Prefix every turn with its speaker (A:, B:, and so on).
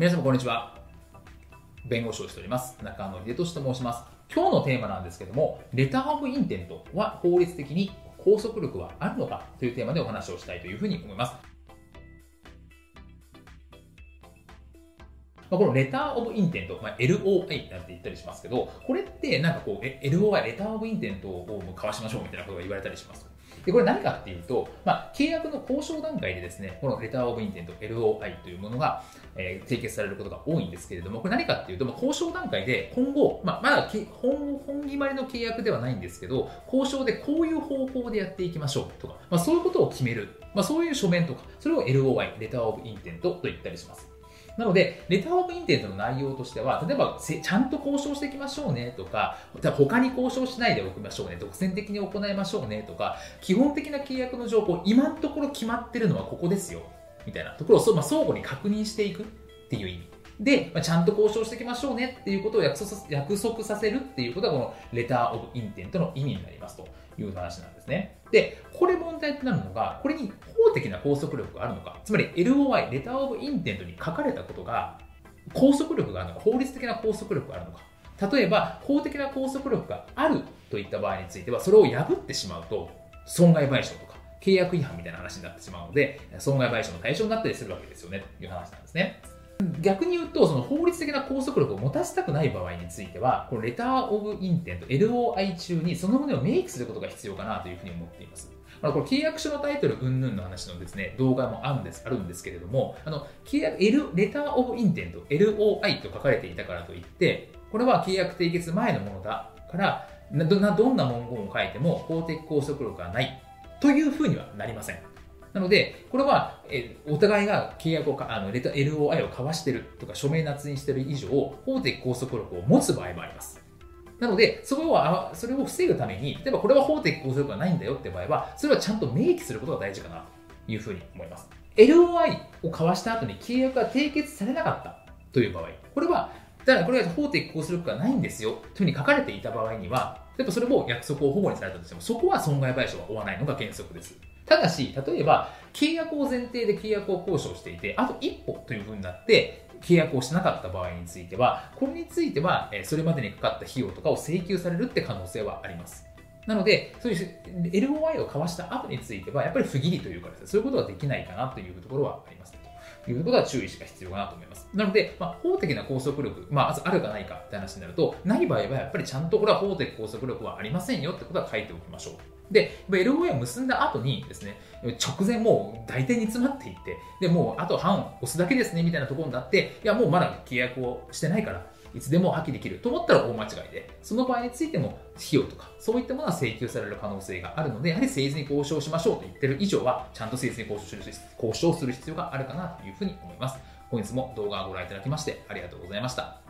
A: 皆様こんにちは。弁護士をしております。中野秀俊と申します。今日のテーマなんですけども、レターオブインテントは法律的に拘束力はあるのかというテーマでお話をしたいというふうに思います。ま、このレターオブインテント、まあ、LOI なんて言ったりしますけど、これってなんかこう、LOI、レターオブインテントを交わしましょうみたいなことが言われたりします。で、これ何かっていうと、まあ、契約の交渉段階でですね、このレターオブインテント、LOI というものが、えー、締結されることが多いんですけれども、これ何かっていうと、まあ、交渉段階で今後、まあ、まだ本本決まりの契約ではないんですけど、交渉でこういう方法でやっていきましょうとか、まあ、そういうことを決める、まあ、そういう書面とか、それを LOI、レターオブインテントと言ったりします。なので、レターオブインテントの内容としては、例えば、ちゃんと交渉していきましょうねとか、他に交渉しないでおきましょうね、独占的に行いましょうねとか、基本的な契約の情報、今のところ決まってるのはここですよ、みたいなところを、まあ、相互に確認していくっていう意味。で、まあ、ちゃんと交渉していきましょうねっていうことを約束約束させるっていうことが、このレターオブインテントの意味になりますという話なんですね。で、これ問題となるのが、これに法的な拘束力があるのか、つまり LOI、レターオブインテントに書かれたことが拘束力があるのか、法律的な拘束力があるのか。例えば、法的な拘束力があるといった場合については、それを破ってしまうと、損害賠償とか、契約違反みたいな話になってしまうので、損害賠償の対象になったりするわけですよね、という話なんですね。逆に言うと、その法律的な拘束力を持たせたくない場合については、このレターオブインテント、LOI 中にその旨を明記することが必要かなというふうに思っています。まあ、これ契約書のタイトル云々の話のですね、動画もあるんです、あるんですけれども、あの、契約、L、レターオブインテント、LOI と書かれていたからといって、これは契約締結前のものだから、どどんな文言を書いても法的拘束力がないというふうにはなりません。なので、これは、えお互いが契約をか、あの、レタ、LOI を交わしてるとか、署名捺印してる以上、法的拘束力を持つ場合もあります。なので、それを、それを防ぐために、例えばこれは法的拘束がないんだよって場合は、それはちゃんと明記することが大事かなというふうに思います。LOI を交わした後に契約が締結されなかったという場合、これは、だからこれは法的拘束力がないんですよというふうに書かれていた場合には、例えばそれも約束を保護にされたとしても、そこは損害賠償は負わないのが原則です。ただし、例えば、契約を前提で契約を交渉していて、あと一歩というふうになって、契約をしなかった場合については、これについては、それまでにかかった費用とかを請求されるって可能性はあります。なので、そういう LOI を交わした後については、やっぱり不義理というかですね、そういうことができないかなというところはあります。いうことは注意しか必要かなと思います。なので、まあ、法的な拘束力、まあ、あるかないかって話になると、ない場合はやっぱりちゃんとこれは法的拘束力はありませんよってことは書いておきましょう。で、LOA を結んだ後にですね、直前もう大体に詰まっていって、で、もうあと半押すだけですねみたいなところになって、いや、もうまだ契約をしてないから、いつでも破棄できると思ったら大間違いで、その場合についても費用とか、そういったものは請求される可能性があるので、やはり誠実に交渉しましょうと言ってる以上は、ちゃんと誠実に交渉する交渉する必要があるかなというふうに思います。本日も動画をご覧いただきましてありがとうございました。